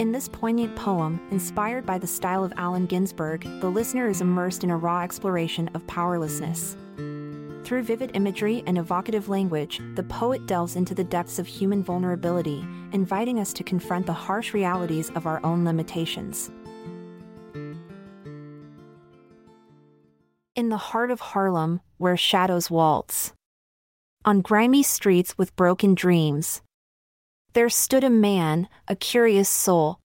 In this poignant poem, inspired by the style of Allen Ginsberg, the listener is immersed in a raw exploration of powerlessness. Through vivid imagery and evocative language, the poet delves into the depths of human vulnerability, inviting us to confront the harsh realities of our own limitations. In the heart of Harlem, where shadows waltz. On grimy streets with broken dreams, there stood a man, a curious soul,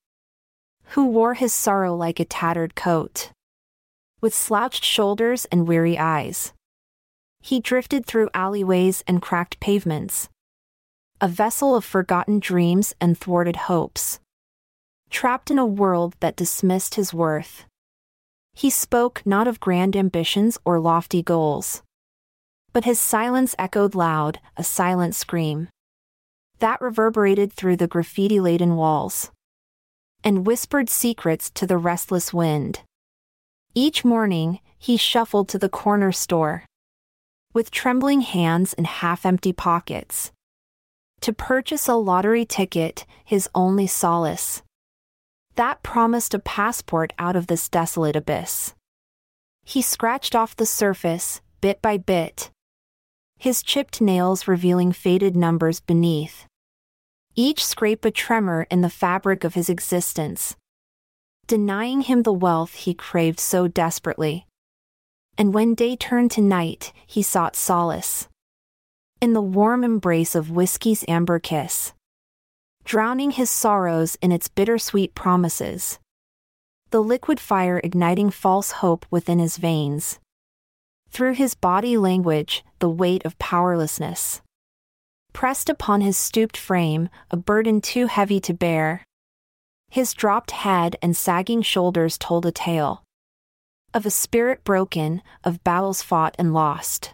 who wore his sorrow like a tattered coat. With slouched shoulders and weary eyes, he drifted through alleyways and cracked pavements, a vessel of forgotten dreams and thwarted hopes. Trapped in a world that dismissed his worth, he spoke not of grand ambitions or lofty goals. But his silence echoed loud, a silent scream that reverberated through the graffiti laden walls and whispered secrets to the restless wind. Each morning, he shuffled to the corner store with trembling hands and half empty pockets to purchase a lottery ticket, his only solace. That promised a passport out of this desolate abyss. He scratched off the surface, bit by bit, his chipped nails revealing faded numbers beneath each scrape a tremor in the fabric of his existence, denying him the wealth he craved so desperately. And when day turned to night, he sought solace in the warm embrace of whiskey's amber kiss, drowning his sorrows in its bittersweet promises. The liquid fire igniting false hope within his veins. Through his body language, the weight of powerlessness pressed upon his stooped frame, a burden too heavy to bear. His dropped head and sagging shoulders told a tale of a spirit broken, of battles fought and lost.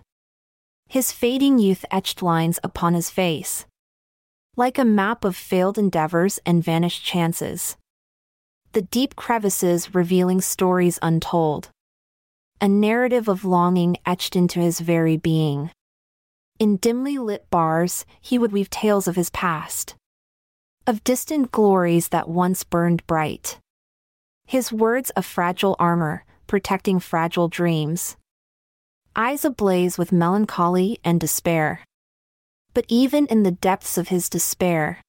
His fading youth etched lines upon his face, like a map of failed endeavors and vanished chances. The deep crevices revealing stories untold. A narrative of longing etched into his very being. In dimly lit bars, he would weave tales of his past, of distant glories that once burned bright. His words a fragile armor, protecting fragile dreams. Eyes ablaze with melancholy and despair. But even in the depths of his despair,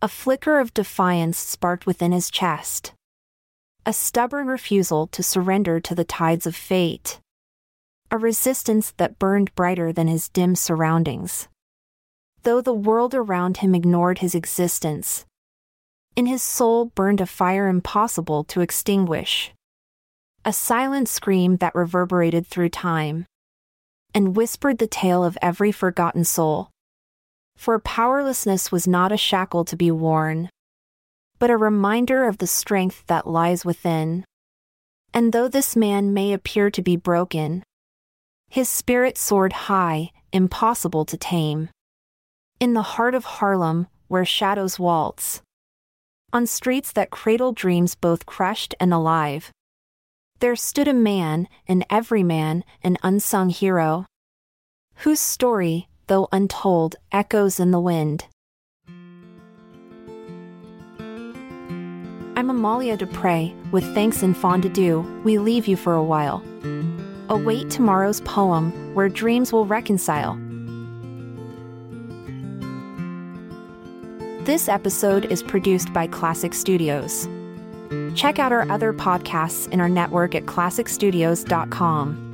a flicker of defiance sparked within his chest. A stubborn refusal to surrender to the tides of fate a resistance that burned brighter than his dim surroundings. Though the world around him ignored his existence, in his soul burned a fire impossible to extinguish. A silent scream that reverberated through time and whispered the tale of every forgotten soul. For powerlessness was not a shackle to be worn, but a reminder of the strength that lies within. And though this man may appear to be broken, his spirit soared high, impossible to tame. In the heart of Harlem, where shadows waltz. On streets that cradle dreams both crushed and alive. There stood a man, an everyman, an unsung hero. Whose story, though untold, echoes in the wind. I'm Amalia Dupre, with thanks and fond adieu, we leave you for a while. Await tomorrow's poem, where dreams will reconcile. This episode is produced by Klassic Studios. Check out our other podcasts in our network at klassicstudios.com.